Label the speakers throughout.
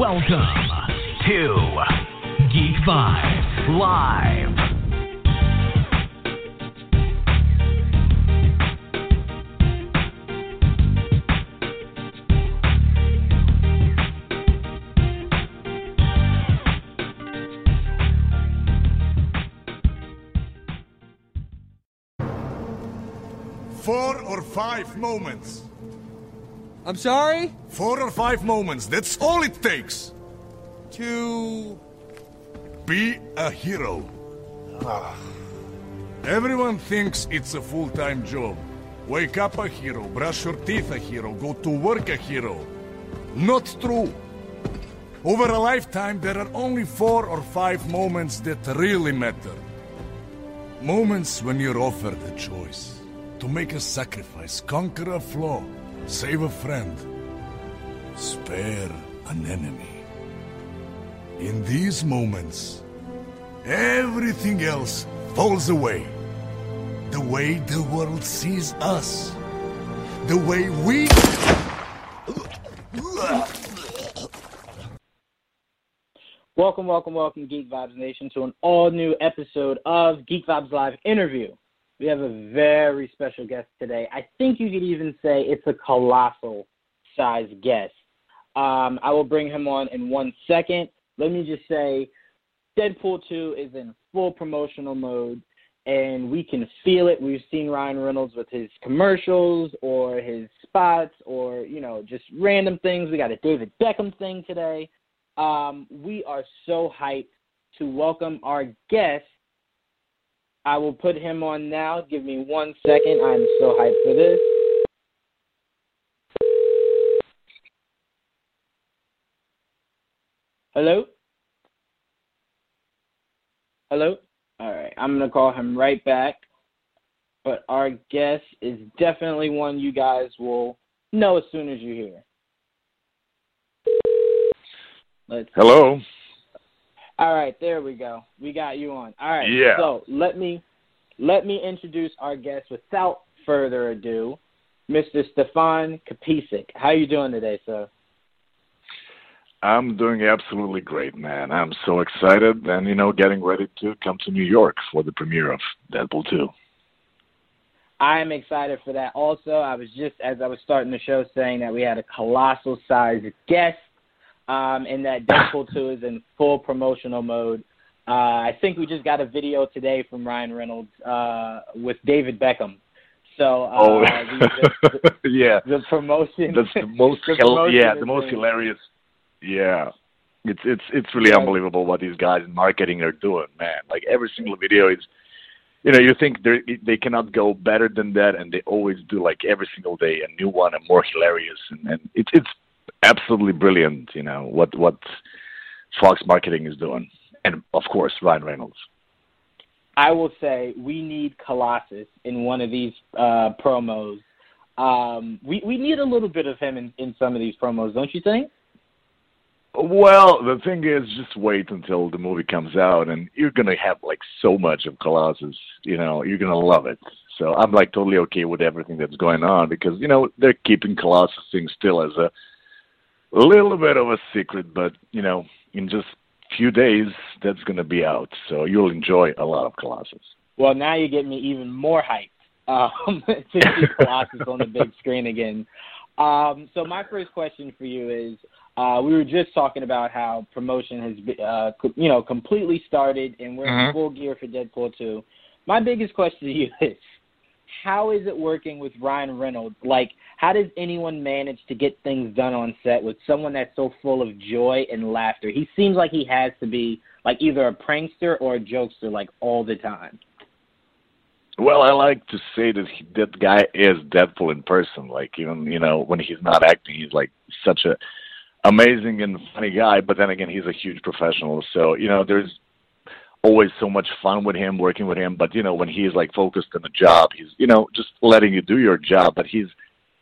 Speaker 1: Welcome to Geek Vibes Live.
Speaker 2: Four or five moments.
Speaker 3: I'm sorry?
Speaker 2: Four or five moments. That's all it takes.
Speaker 3: To.
Speaker 2: Be a hero. Ah. Everyone thinks it's a full time job. Wake up a hero, brush your teeth a hero, go to work a hero. Not true. Over a lifetime, there are only four or five moments that really matter. Moments when you're offered a choice to make a sacrifice, conquer a flaw, save a friend, spare an enemy. In these moments, everything else falls away. The way the world sees us. The way we.
Speaker 4: Welcome, welcome, welcome, Geek Vibes Nation, to an all new episode of Geek Vibes Live interview. We have a very special guest today. I think you could even say it's a colossal size guest. Um, I will bring him on in one second. Let me just say Deadpool 2 is in full promotional mode, and we can feel it. We've seen Ryan Reynolds with his commercials or his spots or, you know, just random things. We got a David Beckham thing today. Um, we are so hyped to welcome our guest, I will put him on now. Give me one second. I'm so hyped for this. Hello? Hello? All right. I'm going to call him right back. But our guest is definitely one you guys will know as soon as you hear. Let's
Speaker 5: Hello.
Speaker 4: All right, there we go. We got you on. All right.
Speaker 5: Yeah.
Speaker 4: So let me let me introduce our guest without further ado, Mr. Stefan Kapičić. How are you doing today, sir?
Speaker 5: I'm doing absolutely great, man. I'm so excited and, you know, getting ready to come to New York for the premiere of Deadpool 2.
Speaker 4: I am excited for that. Also, I was just as I was starting the show saying that we had a colossal sized guest, um, and that Deadpool 2 is in full promotional mode. Uh, I think we just got a video today from Ryan Reynolds uh, with David Beckham. So uh,
Speaker 5: oh,
Speaker 4: the, the,
Speaker 5: yeah.
Speaker 4: the promotion.
Speaker 5: That's the most,
Speaker 4: the promotion
Speaker 5: yeah, the most hilarious. Yeah. It's it's it's really
Speaker 4: Yeah.
Speaker 5: unbelievable what these guys in marketing are doing, man. Like every single video is you know, you think they they cannot go better than that and they always do like every single day a new one and more hilarious and, and it's it's absolutely brilliant, you know, what what Fox marketing is doing. And of course Ryan Reynolds.
Speaker 4: I will say we need Colossus in one of these uh, promos. Um, we we need a little bit of him in, in some of these promos, don't you think?
Speaker 5: Well, the thing is, just wait until the movie comes out, and you're gonna have like so much of Colossus. You know, you're gonna love it. So I'm like totally okay with everything that's going on because you know they're keeping Colossus thing still as a little bit of a secret, but you know, in just few days that's gonna be out, so you'll enjoy a lot of Colossus.
Speaker 4: Well, now you get me even more hyped um, to see Colossus on the big screen again. Um, so my first question for you is: uh, we were just talking about how promotion has, uh, co- you know, completely started, and we're in
Speaker 5: Mhm.
Speaker 4: full gear for Deadpool 2. My biggest question to you is: How is it working with Ryan Reynolds? Like, how does anyone manage to get things done on set with someone that's so full of joy and laughter? He seems like he has to be like either a prankster or a jokester, like all the time.
Speaker 5: Well, I like to say that he, that guy is Deadpool in person. Like even you know when he's not acting, he's like such a amazing and funny guy, but then again, he's a huge professional. So you know, there's always so much fun with him, working with him. But you know, when he's like focused on the job, he's you know just letting you do your job. But he's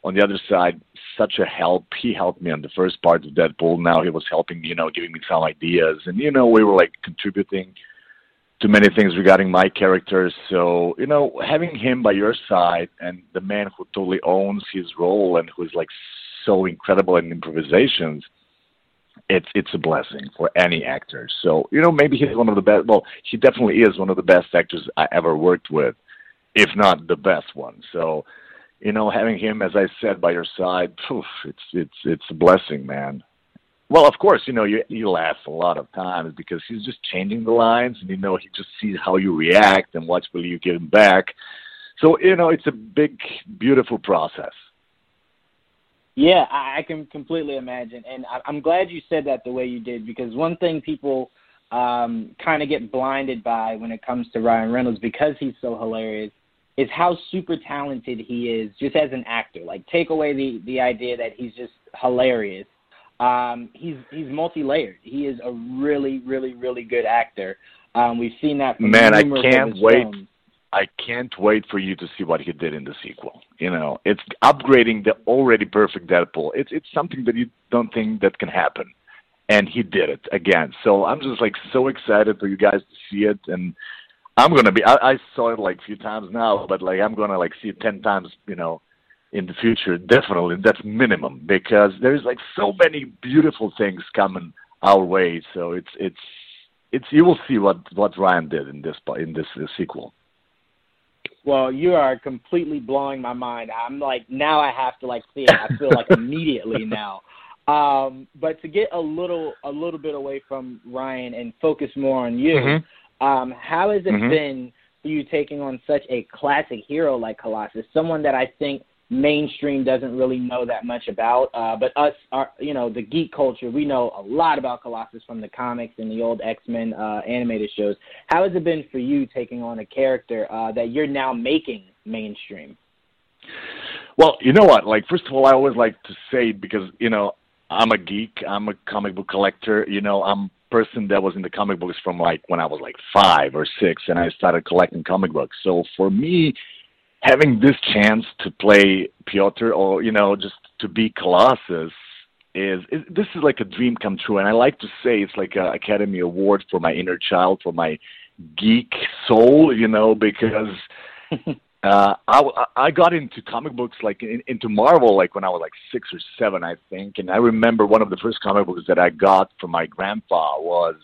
Speaker 5: on the other side such a help. He helped me on the first part of Deadpool. Now he was helping, you know, giving me some ideas, and you know, we were like contributing to many things regarding my character. So you know, having him by your side and the man who totally owns his role and who's like so incredible in improvisations it's it's a blessing for any actor. So you know, maybe he's one of the best. Well, he definitely is one of the best actors I ever worked with, if not the best one. So, you know, having him, as I said, by your side, poof, it's it's it's a blessing, man. Well, of course, you know, you you laugh a lot of times because he's just changing the lines, and you know, he just sees how you react and watch what will you give him back. So you know, it's a big, beautiful process.
Speaker 4: Yeah, I, I can completely imagine, and I, I'm glad you said that the way you did because one thing people um, kind of get blinded by when it comes to Ryan Reynolds because he's so hilarious is how super talented he is just as an actor. Like take away the the idea that he's just hilarious. Um, he's he's multi-layered. He is a really really really good actor. Um, we've seen that. From
Speaker 5: Man, I can't wait.
Speaker 4: films.
Speaker 5: I can't wait for you to see what he did in the sequel. You know, it's upgrading the already perfect Deadpool. It's it's something that you don't think that can happen, and he did it again. So I'm just like so excited for you guys to see it, and I'm gonna be. I, I saw it like a few times now, but like I'm gonna like see it ten times. You know, in the future, definitely. That's minimum because there's like so many beautiful things coming our way. So it's it's it's you will see what what Ryan did in this in this uh, sequel.
Speaker 4: Well, you are completely blowing my mind. I'm like now I have to like see it. I feel like immediately now. Um, but to get a little a little bit away from Ryan and focus more on you,
Speaker 5: Mhm.
Speaker 4: um, how has it
Speaker 5: Mhm.
Speaker 4: been for you taking on such a classic hero like Colossus, someone that I think mainstream doesn't really know that much about, uh, but us, our, you know, the geek culture, we know a lot about Colossus from the comics and the old X Men uh, animated shows. How has it been for you taking on a character uh, that you're now making mainstream?
Speaker 5: Well, you know what? Like, first of all, I always like to say because you know I'm a geek. I'm a comic book collector. You know, I'm person that was in the comic books from like when I was like five or six, and I started collecting comic books. So for me, having this chance to play Piotr, or you know, just to be Colossus, is, is this is like a dream come true. And I like to say it's like an Academy Award for my inner child, for my geek soul. You know, because uh, I, I got into comic books like in, into Marvel like when I was like six or seven, I think. And I remember one of the first comic books that I got from my grandpa was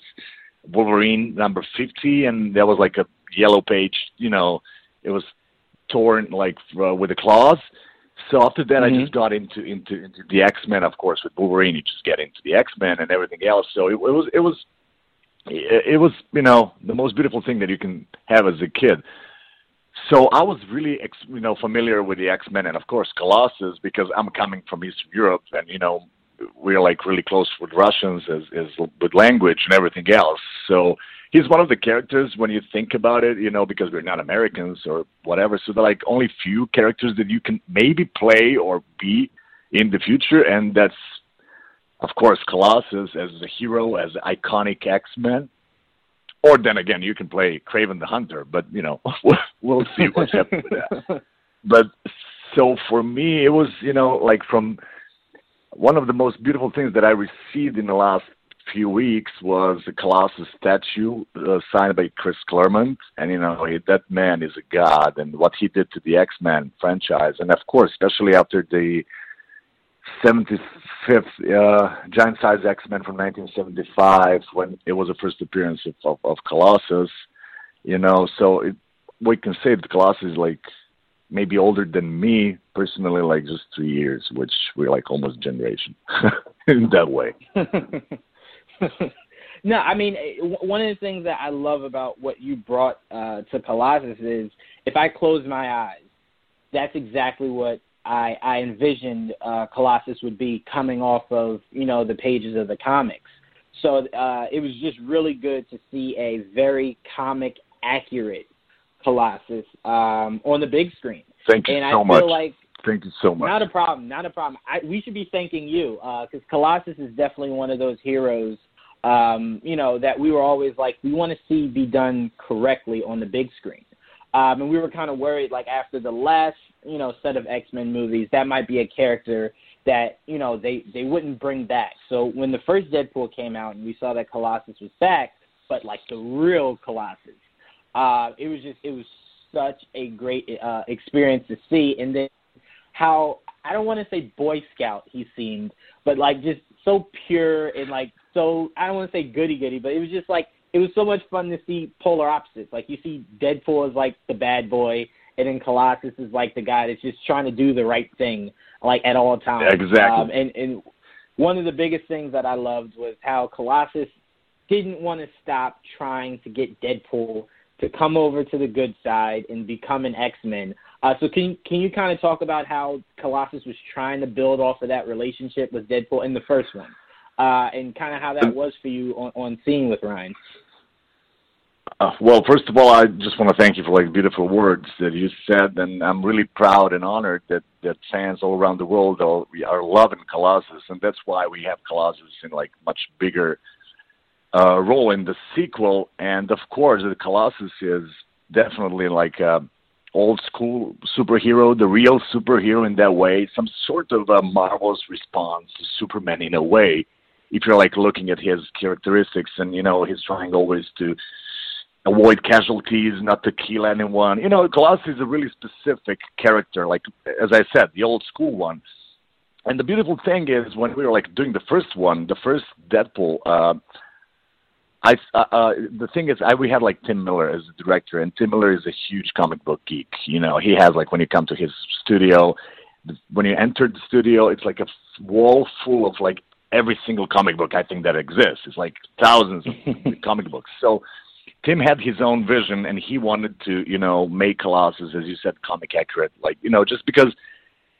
Speaker 5: Wolverine number fifty, and there was like a yellow page. You know, it was torn like uh, with the claws. So after that,
Speaker 4: Mhm.
Speaker 5: I just got into into into the X Men, of course, with Wolverine. You just get into the X Men and everything else. So it, it was it was it, it was you know the most beautiful thing that you can have as a kid. So I was really, ex- you know, familiar with the X Men and of course Colossus because I'm coming from Eastern Europe and you know we're like really close with Russians as, as with language and everything else. So he's one of the characters when you think about it, you know, because we're not Americans or whatever. So there are like only few characters that you can maybe play or be in the future, and that's of course Colossus as a hero, as iconic X Men. Or then again, you can play Kraven the Hunter, but you know, we'll, we'll see what's happening with that. But so for me, it was you know like from one of the most beautiful things that I received in the last few weeks was a Colossus statue uh, signed by Chris Claremont, and you know he, that man is a god, and what he did to the X Men franchise, and of course, especially after the 75th uh, giant size X Men from 1975, when it was the first appearance of, of, of Colossus, you know, so it, we can say that Colossus is like maybe older than me personally, like just three years, which we're like almost a generation in that way.
Speaker 4: no, I mean one of the things that I love about what you brought uh, to Colossus is if I close my eyes, that's exactly what I, I envisioned uh, Colossus would be coming off of you know the pages of the comics. So uh, it was just really good to see a very comic accurate Colossus um, on the big screen.
Speaker 5: Thank you
Speaker 4: and I
Speaker 5: so
Speaker 4: feel
Speaker 5: much.
Speaker 4: like
Speaker 5: Thank you so much.
Speaker 4: Not a problem. Not a problem. I, we should be thanking you because uh, Colossus is definitely one of those heroes. Um, you know that we were always like we want to see be done correctly on the big screen. Um, and we were kind of worried, like after the last, you know, set of X Men movies, that might be a character that you know they they wouldn't bring back. So when the first Deadpool came out and we saw that Colossus was back, but like the real Colossus, uh, it was just it was such a great uh, experience to see. And then how I don't want to say Boy Scout he seemed, but like just so pure and like so I don't want to say goody goody, but it was just like it was so much fun to see polar opposites. Like you see Deadpool as like the bad boy, and then Colossus is like the guy that's just trying to do the right thing, like at all times.
Speaker 5: Exactly.
Speaker 4: Um, and and one of the biggest things that I loved was how Colossus didn't want to stop trying to get Deadpool to come over to the good side and become an X Men. Uh, so can can you kind of talk about how Colossus was trying to build off of that relationship with Deadpool in the first one, uh, and kind of how that was for you on, on seeing with Ryan?
Speaker 5: Uh, well, first of all, I just want to thank you for like beautiful words that you said, and I'm really proud and honored that that fans all around the world are, are loving Colossus, and that's why we have Colossus in like much bigger uh, role in the sequel. And of course, the Colossus is definitely like a old school superhero, the real superhero in that way, some sort of a Marvel's response to Superman in a way. If you're like looking at his characteristics, and you know he's trying always to avoid casualties, not to kill anyone. You know, Colossus is a really specific character, like as I said, the old school one. And the beautiful thing is when we were like doing the first one, the first Deadpool. Uh, I uh, uh, the thing is, I we had like Tim Miller as the director, and Tim Miller is a huge comic book geek. You know, he has like when you come to his studio, when you enter the studio, it's like a wall full of like every single comic book I think that exists. It's like thousands of comic books. So Tim had his own vision, and he wanted to, you know, make Colossus, as you said, comic accurate. Like, you know, just because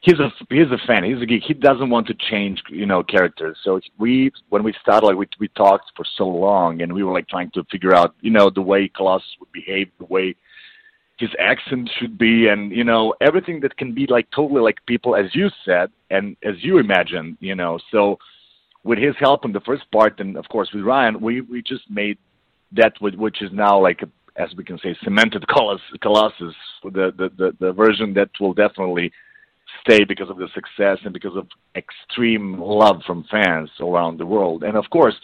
Speaker 5: he's a he's a fan, he's a geek. He doesn't want to change, you know, characters. So we, when we started, like we we talked for so long, and we were like trying to figure out, you know, the way Colossus would behave, the way his accent should be, and you know, everything that can be like totally like people, as you said, and as you imagined, you know. So with his help in the first part, and of course with Ryan, we we just made that which is now like a, as we can say cemented colossus, colossus the, the the the version that will definitely stay because of the success and because of extreme love from fans around the world and of course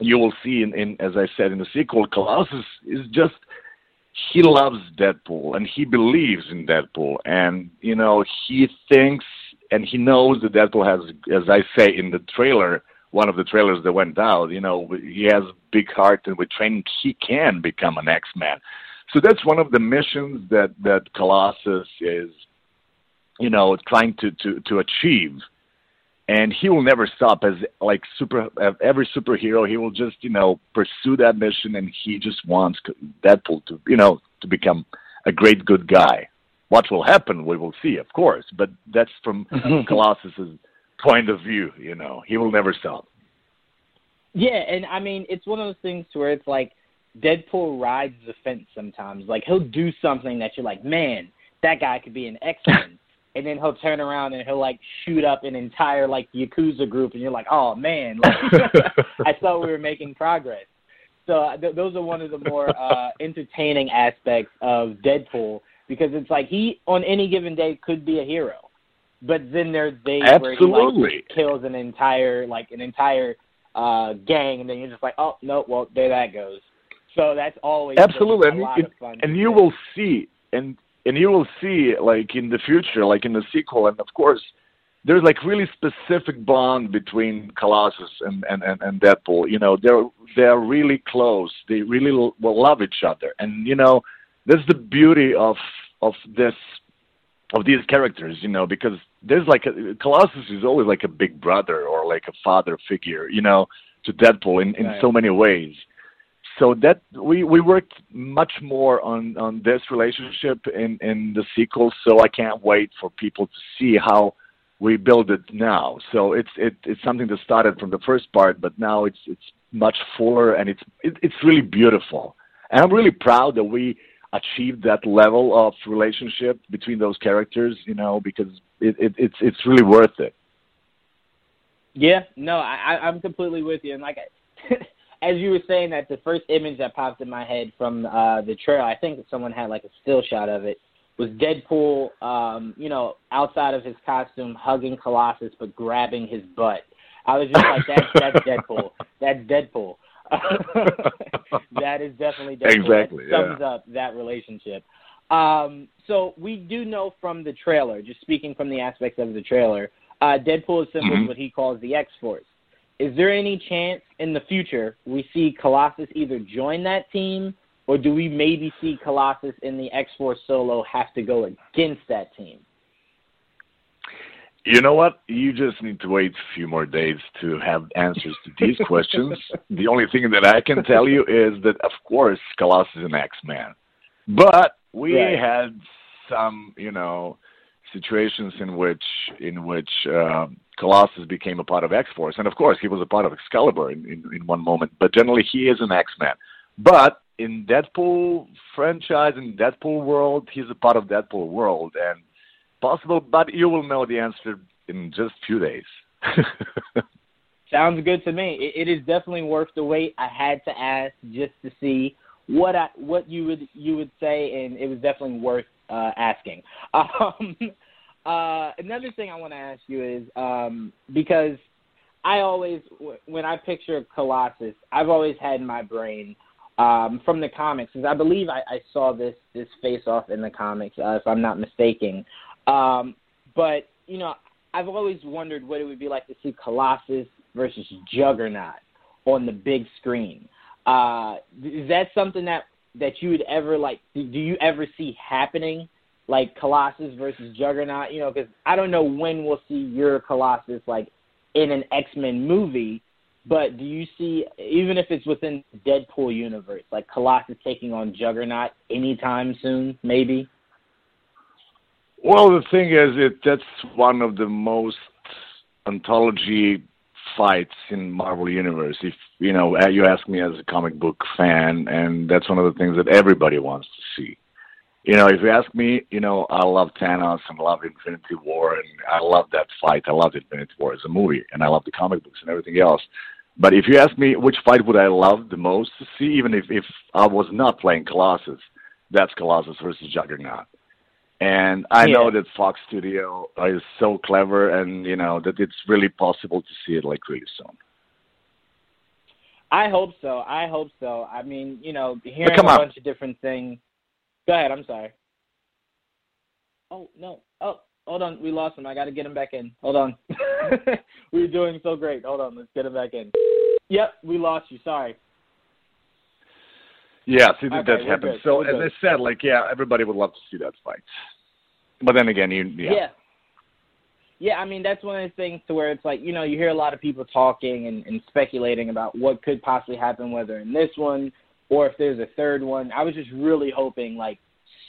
Speaker 5: you will see in, in as i said in the sequel colossus is just he loves deadpool and he believes in deadpool and you know he thinks and he knows that deadpool has as i say in the trailer one of the trailers that went out, you know, he has big heart, and with training, he can become an X-Man. So that's one of the missions that that Colossus is, you know, trying to to to achieve. And he will never stop as like super every superhero. He will just you know pursue that mission, and he just wants Deadpool to you know to become a great good guy. What will happen, we will see, of course. But that's from Colossus's point of view. You know, he will never stop.
Speaker 4: Yeah, and I mean, it's one of those things where it's like Deadpool rides the fence sometimes. Like he'll do something that you're like, man, that guy could be an X Men. and then he'll turn around and he'll like shoot up an entire like yakuza group, and you're like, oh man, like, I thought we were making progress. So uh, th- those are one of the more uh, entertaining aspects of Deadpool because it's like he on any given day could be a hero but then there's days
Speaker 5: Absolutely.
Speaker 4: where he like kills an entire like an entire uh gang, and then you're just like, oh no, well there that goes. So that's always
Speaker 5: absolutely,
Speaker 4: a
Speaker 5: and,
Speaker 4: lot
Speaker 5: and,
Speaker 4: of fun
Speaker 5: and you will see, and and you will see like in the future, like in the sequel, and of course. There's like really specific bond between Colossus and, and, and, and Deadpool. You know, they're they're really close. They really will love each other, and you know, that's the beauty of of this of these characters, you know, because there's like a, Colossus is always like a big brother or like a father figure, you know, to Deadpool in, in right. so many ways. So that we we worked much more on on this relationship in in the sequel. So I can't wait for people to see how we build it now. So it's it, it's something that started from the first part, but now it's it's much fuller and it's it, it's really beautiful. And I'm really proud that we achieved that level of relationship between those characters. You know, because it, it it's it's really worth it.
Speaker 4: Yeah, no, I, I'm completely with you. And like, as you were saying that, the first image that popped in my head from uh, the trailer, I think someone had like a still shot of it, was Deadpool, um, you know, outside of his costume, hugging Colossus but grabbing his butt. I was just like, that's that's Deadpool. That's Deadpool. that is definitely Deadpool.
Speaker 5: Exactly,
Speaker 4: That sums up that relationship. Um, so we do know from the trailer, just speaking from the aspects of the trailer, uh, Deadpool assembles
Speaker 5: Mhm.
Speaker 4: what he calls the X Force. Is there any chance in the future we see Colossus either join that team, or do we maybe see Colossus in the X Force solo have to go against that team?
Speaker 5: You know what? You just need to wait a few more days to have answers to these questions. the only thing that I can tell you is that, of course, Colossus is an X-Man, but we
Speaker 4: Right.
Speaker 5: had some, you know, situations in which in which um, Colossus became a part of X-Force, and of course, he was a part of Excalibur in, in, in one moment. But generally, he is an X-Man. But in Deadpool franchise, in Deadpool world, he's a part of Deadpool world, and possible, but you will know the answer in just few days.
Speaker 4: Sounds good to me. It, it is definitely worth the wait. I had to ask just to see what I what you would you would say, and it was definitely worth uh, asking. Um, uh, another thing I want to ask you is um, because I always when I picture Colossus, I've always had in my brain um, from the comics, because I believe I, I saw this this face off in the comics, uh, if I'm not mistaken. Um, but you know, I've always wondered what it would be like to see Colossus versus Juggernaut on the big screen. Uh, is that something that that you would ever like? Do you ever see happening, like Colossus versus Juggernaut? You know, because I don't know when we'll see your Colossus like in an X Men movie. But do you see, even if it's within Deadpool universe, like Colossus taking on Juggernaut anytime soon, maybe?
Speaker 5: well, the thing is, it that's one of the most anthology fights in Marvel Universe. If you know, you ask me as a comic book fan, and that's one of the things that everybody wants to see. You know, if you ask me, you know, I love Thanos and love Infinity War, and I love that fight. I love Infinity War as a movie, and I love the comic books and everything else. But if you ask me which fight would I love the most to see, even if if I was not playing Colossus, that's Colossus versus Juggernaut. And I know that Fox Studio is so clever, and you know that it's really possible to see it like really soon.
Speaker 4: I hope so. I hope so. I mean, you know, hearing a bunch of different things. Go ahead. I'm sorry. Oh no. Oh, hold on. We lost him. I got to get him back in. Hold on. We're doing so great. Hold on. Let's get him back in. Yep, we lost you. Sorry.
Speaker 5: Yeah, see that
Speaker 4: Okay,
Speaker 5: that
Speaker 4: we're good.
Speaker 5: So
Speaker 4: We're
Speaker 5: as
Speaker 4: good.
Speaker 5: I said, like yeah, everybody would love to see that fight. But then again, you yeah.
Speaker 4: yeah. Yeah, I mean that's one of the things to where it's like you know you hear a lot of people talking and, and speculating about what could possibly happen, whether in this one or if there's a third one. I was just really hoping like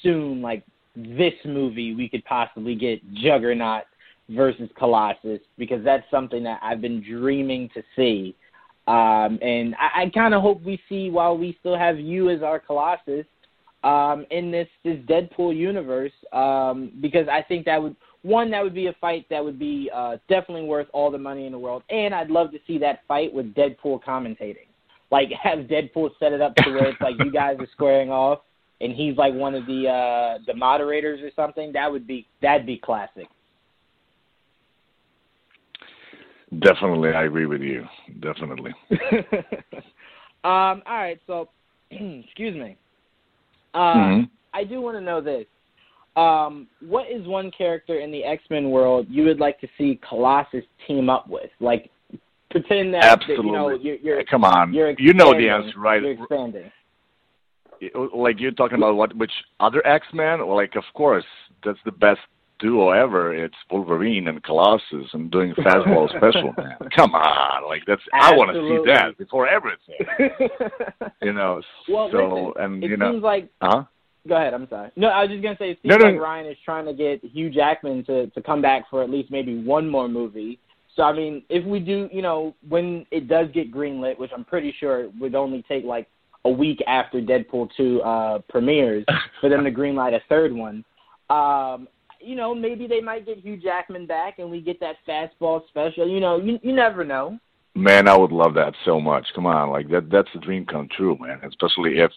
Speaker 4: soon, like this movie, we could possibly get Juggernaut versus Colossus because that's something that I've been dreaming to see. Um, and I, I kind of hope we see while we still have you as our Colossus um, in this this Deadpool universe um, because I think that would one that would be a fight that would be uh, definitely worth all the money in the world, and I'd love to see that fight with Deadpool commentating. Like have Deadpool set it up to where it's like you guys are squaring off, and he's like one of the uh, the moderators or something. That would be that'd be classic.
Speaker 5: Definitely, I agree with you. Definitely.
Speaker 4: um, all right, so excuse me. Uh,
Speaker 5: Mhm.
Speaker 4: I do want to know this. Um, what is one character in the X Men world you would like to see Colossus team up with? Like, pretend that, that,
Speaker 5: Absolutely.
Speaker 4: you know you're, you're
Speaker 5: Come on,
Speaker 4: you're
Speaker 5: you know the answer, right?
Speaker 4: You're expanding.
Speaker 5: Like you're talking about what? Which other X Men? Well, like of course, that's the best duo ever. It's Wolverine and Colossus, and doing fastball special. Man, come on, like that's I want to see that before everything. You know.
Speaker 4: well,
Speaker 5: so
Speaker 4: listen,
Speaker 5: and
Speaker 4: it
Speaker 5: you know,
Speaker 4: seems like.
Speaker 5: huh?
Speaker 4: Go ahead. I'm sorry. No, I was just gonna say it
Speaker 5: No,
Speaker 4: seems
Speaker 5: no.
Speaker 4: like Ryan is trying to get Hugh Jackman to to come back for at least maybe one more movie. So I mean, if we do, you know, when it does get greenlit, which I'm pretty sure it would only take like a week after Deadpool two uh, premieres for them to greenlight a third one. Um, you know, maybe they might get Hugh Jackman back and we get that fastball special. You know, you you never know.
Speaker 5: Man, I would love that so much. Come on, like that that's a dream come true, man. Especially if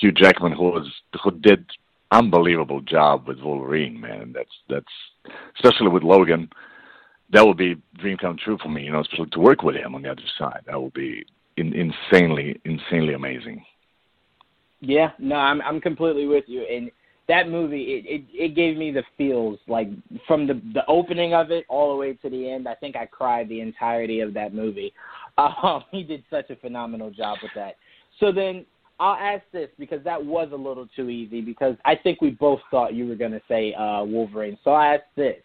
Speaker 5: Hugh Jackman who was who did unbelievable job with Wolverine, man. That's that's especially with Logan. That would be dream come true for me, you know, especially to work with him on the other side. That would be in, insanely insanely amazing.
Speaker 4: Yeah, no, I'm I'm completely with you. And that movie, it, it it gave me the feels like from the the opening of it all the way to the end. I think I cried the entirety of that movie. Um, he did such a phenomenal job with that. So then I'll ask this because that was a little too easy because I think we both thought you were going to say uh, Wolverine. So I ask this: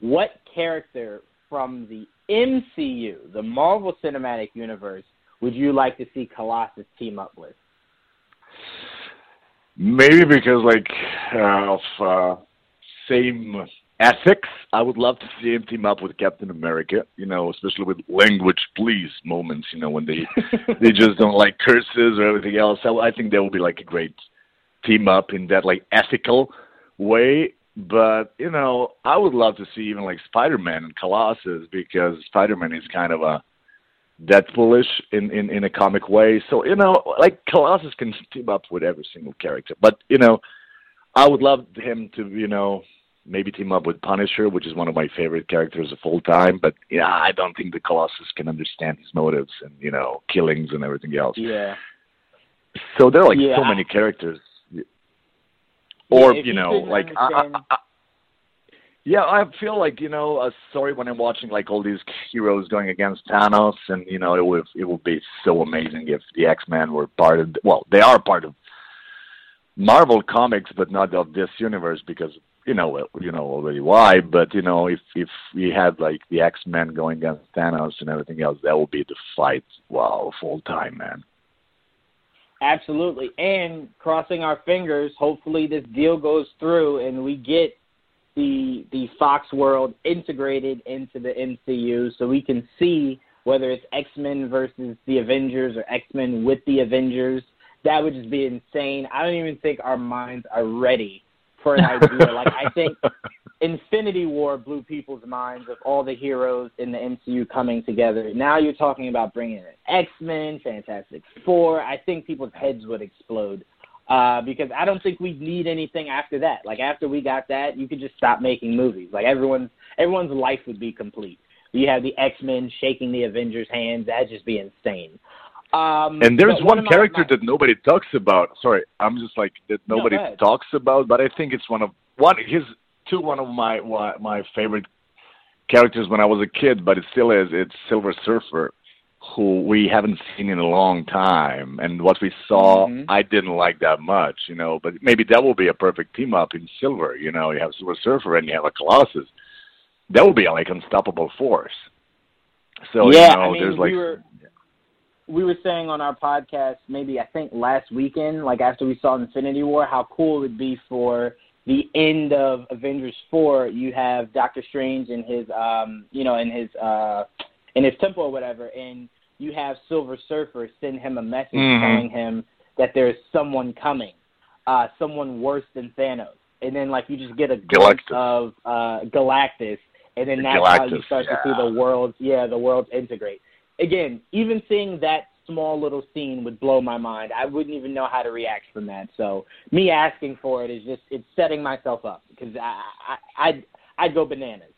Speaker 4: What character from the MCU, the Marvel Cinematic Universe, would you like to see Colossus team up with?
Speaker 5: Maybe because like uh, of uh, same ethics, I would love to see him team up with Captain America. You know, especially with language please moments. You know, when they they just don't like curses or everything else. I, I think that would be like a great team up in that like ethical way. But you know, I would love to see even like Spider-Man and Colossus because Spider-Man is kind of a Deadpoolish in, in in a comic way. So you know, like Colossus can team up with every single character, but you know, I would love him to you know maybe team up with Punisher, which is one of my favorite characters of all time. But yeah, I don't think the Colossus can understand his motives and you know killings and everything else.
Speaker 4: Yeah.
Speaker 5: So there are like
Speaker 4: Yeah,
Speaker 5: so many characters. Or
Speaker 4: if
Speaker 5: you know, like I, I, yeah, I feel like you know, uh, sorry when I'm watching like all these heroes going against Thanos, and you know, it would it would be so amazing if the X Men were part of. Well, they are part of Marvel comics, but not of this universe because you know you know already why. But you know, if if we had like the X Men going against Thanos and everything else, that would be the fight. Wow, full time, man.
Speaker 4: Absolutely. And crossing our fingers, hopefully this deal goes through and we get the the Fox world integrated into the MCU so we can see whether it's X-Men versus the Avengers or X-Men with the Avengers. That would just be insane. I don't even think our minds are ready for an idea. like I think Infinity War blew people's minds of all the heroes in the MCU coming together. Now you're talking about bringing in X Men, Fantastic Four. I think people's heads would explode uh, because I don't think we need anything after that. Like after we got that, you could just stop making movies. Like everyone's everyone's life would be complete. You have the X Men shaking the Avengers' hands. That'd just be insane. Um,
Speaker 5: And there's
Speaker 4: but
Speaker 5: one
Speaker 4: of my-
Speaker 5: character
Speaker 4: my-
Speaker 5: that nobody talks about. Sorry, I'm just like that nobody
Speaker 4: ahead.
Speaker 5: talks about, but I think it's one of one. His two one of my my favorite characters when I was a kid, but it still is. It's Silver Surfer, who we haven't seen in a long time, and what we saw,
Speaker 4: Mhm.
Speaker 5: I didn't like that much, you know. But maybe that will be a perfect team up in Silver. You know, you have Silver Surfer and you have a Colossus. That would be like unstoppable force. So
Speaker 4: yeah,
Speaker 5: you know,
Speaker 4: I mean,
Speaker 5: there's like
Speaker 4: we were we were saying on our podcast maybe I think last weekend, like after we saw Infinity War, how cool it would be for the end of Avengers four. You have Doctor Strange and his um you know and his uh in his temple or whatever, and you have Silver Surfer send him a message
Speaker 5: Mhm.
Speaker 4: telling him that there's someone coming, uh someone worse than Thanos, and then like you just get a glimpse
Speaker 5: Galactus.
Speaker 4: of uh Galactus. And then that's how you
Speaker 5: Galactus,
Speaker 4: start to see the worlds, yeah, the worlds integrate again, even seeing that small little scene would blow my mind. I wouldn't even know how to react from that. So me asking for it is just it's setting myself up because I, I I'd I'd go bananas.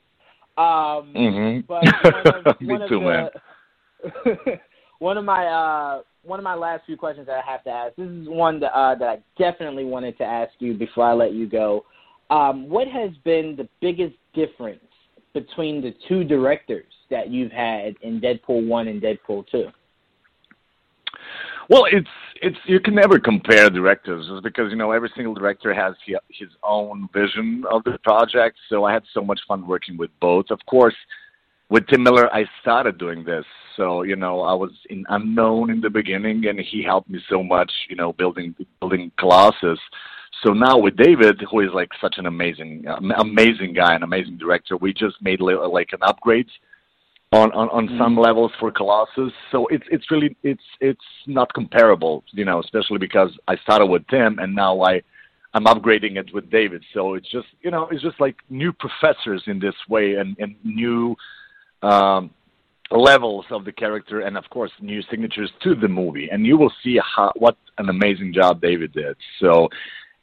Speaker 4: Um,
Speaker 5: Mhm.
Speaker 4: but one of, one of the, one of my uh, one of my last few questions that I have to ask. This is one that uh, that I definitely wanted to ask you before I let you go. Um, what has been the biggest difference between the two directors that you've had in Deadpool one and Deadpool two?
Speaker 5: Well, it's it's you can never compare directors just because you know every single director has hi- his own vision of the project. So I had so much fun working with both. Of course, with Tim Miller, I started doing this, so you know I was in unknown in the beginning, and he helped me so much, you know, building building Colossus. So now with David, who is like such an amazing, amazing guy, an amazing director, we just made like an upgrade on on, on some levels for Colossus. So it's it's really it's it's not comparable, you know, especially because I started with Tim and now I I'm upgrading it with David. So it's just you know it's just like new professors in this way and and new um, levels of the character and of course new signatures to the movie. And you will see how what an amazing job David did. So.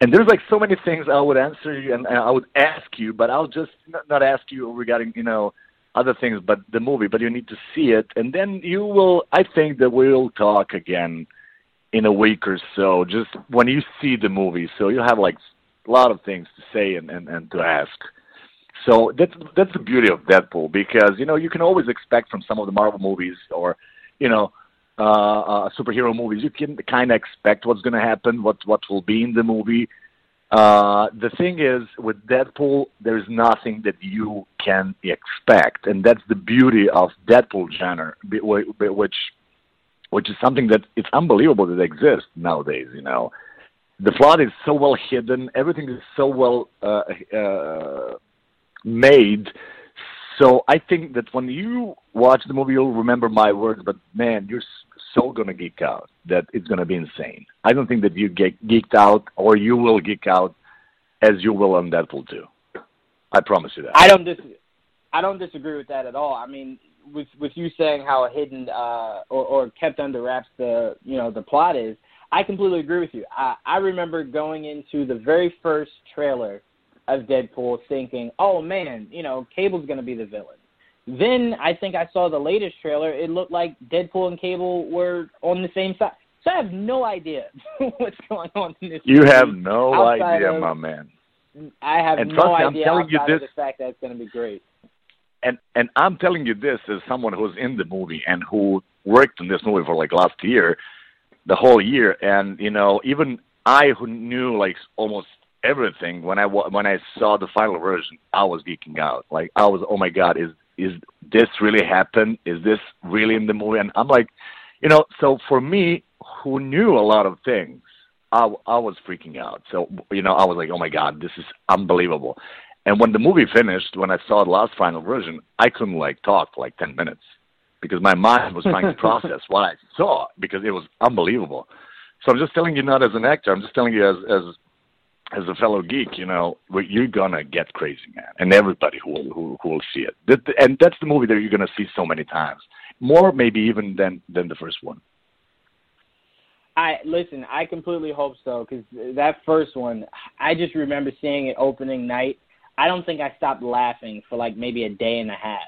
Speaker 5: And there's like so many things I would answer you and, and I would ask you, but I'll just not, not ask you regarding you know other things but the movie but you need to see it. And then you will i think that we'll talk again in a week or so just when you see the movie. So you'll have like a lot of things to say and and, and to ask. So that's that's the beauty of deadpool because you know you can always expect from some of the marvel movies or you know uh, uh superhero movies you can kind of expect what's going to happen what what will be in the movie uh, the thing is, with Deadpool, there's nothing that you can expect, and that's the beauty of Deadpool genre, which which is something that it's unbelievable that exists nowadays. You know, the plot is so well hidden, everything is so well uh, uh, made. So I think that when you watch the movie, you'll remember my words. But man, you're so gonna geek out that it's gonna be insane. I don't think that you get geeked out or you will geek out as you will on Deadpool 2. I promise you that.
Speaker 4: I don't dis- I don't disagree with that at all. I mean, with with you saying how hidden uh, or, or kept under wraps the you know the plot is, I completely agree with you. I, I remember going into the very first trailer of Deadpool thinking, oh man, you know, Cable's going to be the villain. Then I think I saw the latest trailer. It looked like Deadpool and Cable were on the same side. So I have no idea what's going on in this.
Speaker 5: You have no idea,
Speaker 4: of,
Speaker 5: my man.
Speaker 4: I have
Speaker 5: and
Speaker 4: no
Speaker 5: me,
Speaker 4: idea
Speaker 5: I'm telling you this,
Speaker 4: the fact that it's going to be great.
Speaker 5: And and I'm telling you this as someone who's in the movie and who worked on this movie for like last year, the whole year, and you know even I who knew like almost everything when I when I saw the final version, I was geeking out. Like I was, oh my god, is is this really happen? Is this really in the movie? And I'm like, you know, so for me, who knew a lot of things, I, I was freaking out. So, you know, I was like, oh my God, this is unbelievable. And when the movie finished, when I saw the last final version, I couldn't like talk for like 10 minutes because my mind was trying to process what I saw because it was unbelievable. So I'm just telling you not as an actor, I'm just telling you as, as as a fellow geek, you know, you're gonna get crazy, man, and everybody who will who, who will see it. And that's the movie that you're gonna see so many times, more maybe even than than the first one.
Speaker 4: I listen. I completely hope so because that first one, I just remember seeing it opening night. I don't think I stopped laughing for like maybe a day and a half.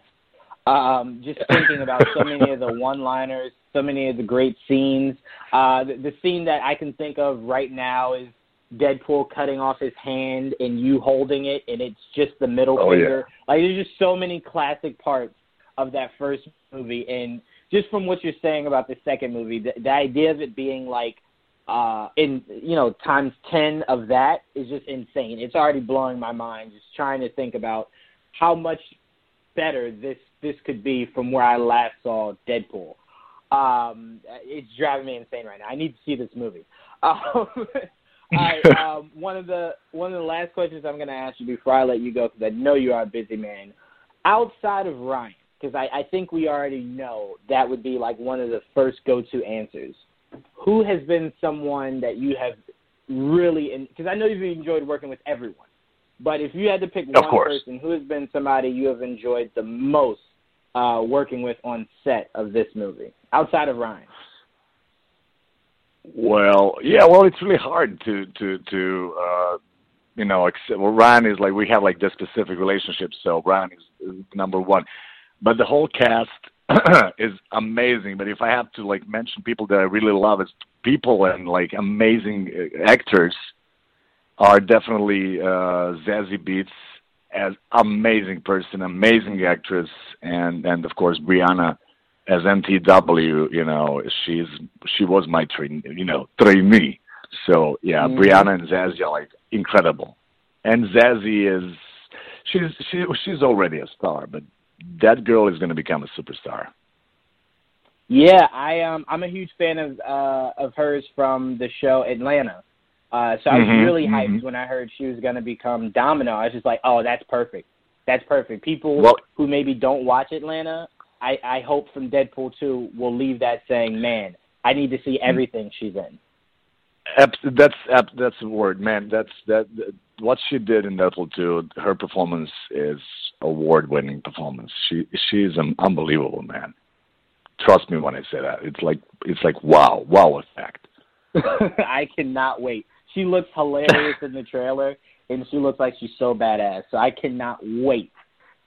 Speaker 4: Um, just thinking about so many of the one-liners, so many of the great scenes. Uh, the, the scene that I can think of right now is Deadpool cutting off his hand and you holding it, and it's just the middle
Speaker 5: oh,
Speaker 4: finger.
Speaker 5: Yeah.
Speaker 4: Like there's just so many classic parts of that first movie, and just from what you're saying about the second movie, the, the idea of it being like uh in you know times 10 of that is just insane. It's already blowing my mind just trying to think about how much better this this could be from where i last saw deadpool. Um it's driving me insane right now. I need to see this movie. Um, right. Um, one of the one of the last questions I'm going to ask you before I let you go, because I know you are a busy man. Outside of Ryan, because I, I think we already know that would be like one of the first go-to answers. Who has been someone that you have really? Because I know you've enjoyed working with everyone, but if you had to pick one person, who has been somebody you have enjoyed the most uh, working with on set of this movie outside of Ryan?
Speaker 5: Well, yeah, well, it's really hard to to to uh, you know, accept, well, Ryan is like we have like this specific relationship, so Ryan is, is number one, but the whole cast is amazing. But if I have to like mention people that I really love, it's people and like amazing uh, actors are definitely uh, Zazie Beetz as amazing person, amazing actress, and and of course Brianna as NTW, you know, she's she was my train, you know, trainee. So yeah, mm. Brianna and Zazie are like incredible, and Zazie is she's she she's already a star, but that girl is going to become a superstar.
Speaker 4: Yeah, I um I'm a huge fan of uh of hers from the show Atlanta. Uh so I was
Speaker 5: mm-hmm,
Speaker 4: really hyped
Speaker 5: mm-hmm.
Speaker 4: when I heard she was going to become Domino. I was just like, "Oh, that's perfect. That's perfect." People
Speaker 5: well,
Speaker 4: who maybe don't watch Atlanta I, I hope from Deadpool 2 we'll leave that saying, man, I need to see everything she's in.
Speaker 5: That's that's the word, man. That's that. What she did in Deadpool 2, her performance is award-winning performance. She she's an unbelievable man. Trust me when I say that. It's like it's like wow, wow effect.
Speaker 4: I cannot wait. She looks hilarious in the trailer, and she looks like she's so badass. So I cannot wait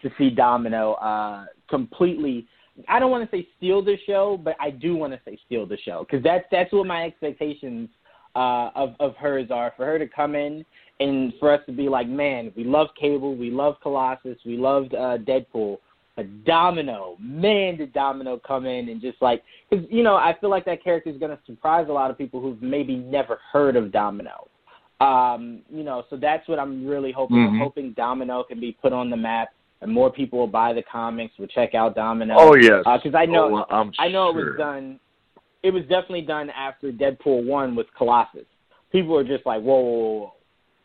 Speaker 4: to see Domino uh, completely. I don't want to say steal the show, but I do want to say steal the show because that's that's what my expectations uh, of of hers are for her to come in and for us to be like, man, we love Cable, we love Colossus, we loved uh, Deadpool. But Domino, man, did Domino come in and just like, because you know, I feel like that character is going to surprise a lot of people who've maybe never heard of Domino. Um, you know, so that's what I'm really hoping.
Speaker 5: Mm-hmm.
Speaker 4: I'm hoping Domino can be put on the map, and more people will buy the comics, will check out Domino.
Speaker 5: Oh yes,
Speaker 4: because I know,
Speaker 5: oh,
Speaker 4: I know
Speaker 5: sure.
Speaker 4: it was done. It was definitely done after Deadpool one with Colossus. People were just like, whoa, whoa, whoa,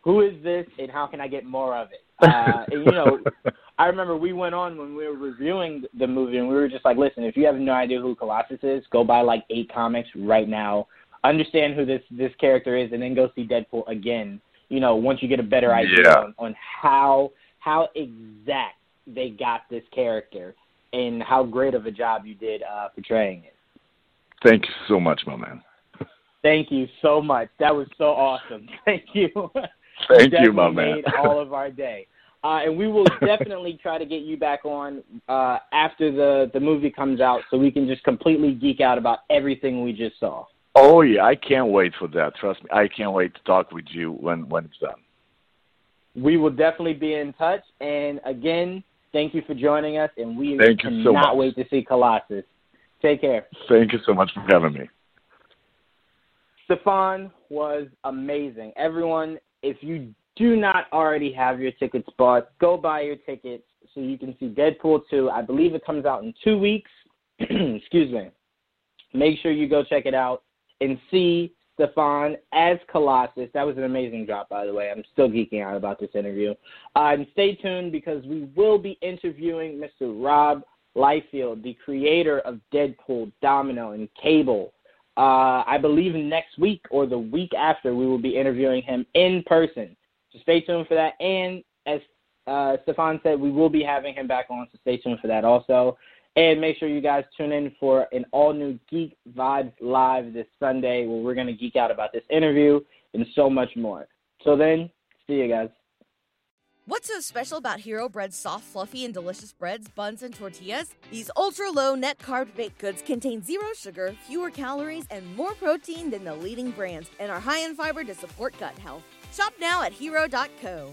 Speaker 4: who is this, and how can I get more of it? Uh, and you know, I remember we went on when we were reviewing the movie, and we were just like, listen, if you have no idea who Colossus is, go buy like eight comics right now, understand who this this character is, and then go see Deadpool again. You know, once you get a better idea
Speaker 5: Yeah.
Speaker 4: on, on how how exact they got this character and how great of a job you did uh, portraying it.
Speaker 5: Thank you so much, my man.
Speaker 4: Thank you so much. That was so awesome. Thank you.
Speaker 5: Thank you, my man.
Speaker 4: made all of our day. Uh, and we will definitely try to get you back on uh, after the, the movie comes out so we can just completely geek out about everything we just saw.
Speaker 5: Oh yeah, I can't wait for that. Trust me, I can't wait to talk with you when when it's done.
Speaker 4: We will definitely be in touch. And again, thank you for joining us. And we
Speaker 5: Thank you so
Speaker 4: cannot
Speaker 5: much.
Speaker 4: wait to see Colossus. Take care.
Speaker 5: Thank you so much for having me.
Speaker 4: Stefan was amazing. Everyone, if you do not already have your tickets bought, go buy your tickets so you can see Deadpool 2. I believe it comes out in two weeks. Excuse me. Make sure you go check it out and see Stefan as Colossus. That was an amazing drop, by the way. I'm still geeking out about this interview. Uh, and stay tuned because we will be interviewing Mr. Rob Liefeld, the creator of Deadpool, Domino, and Cable. Uh, I believe next week or the week after, we will be interviewing him in person. So stay tuned for that. And as uh, Stefan said, we will be having him back on, so stay tuned for that also. And make sure you guys tune in for an all new Geek Vibes Live this Sunday where we're going to geek out about this interview and so much more. So then, see you guys.
Speaker 6: What's so special about Hero Bread's soft, fluffy, and delicious breads, buns, and tortillas? These ultra low net carb baked goods contain zero sugar, fewer calories, and more protein than the leading brands, and are high in fiber to support gut health. Shop now at hero.co.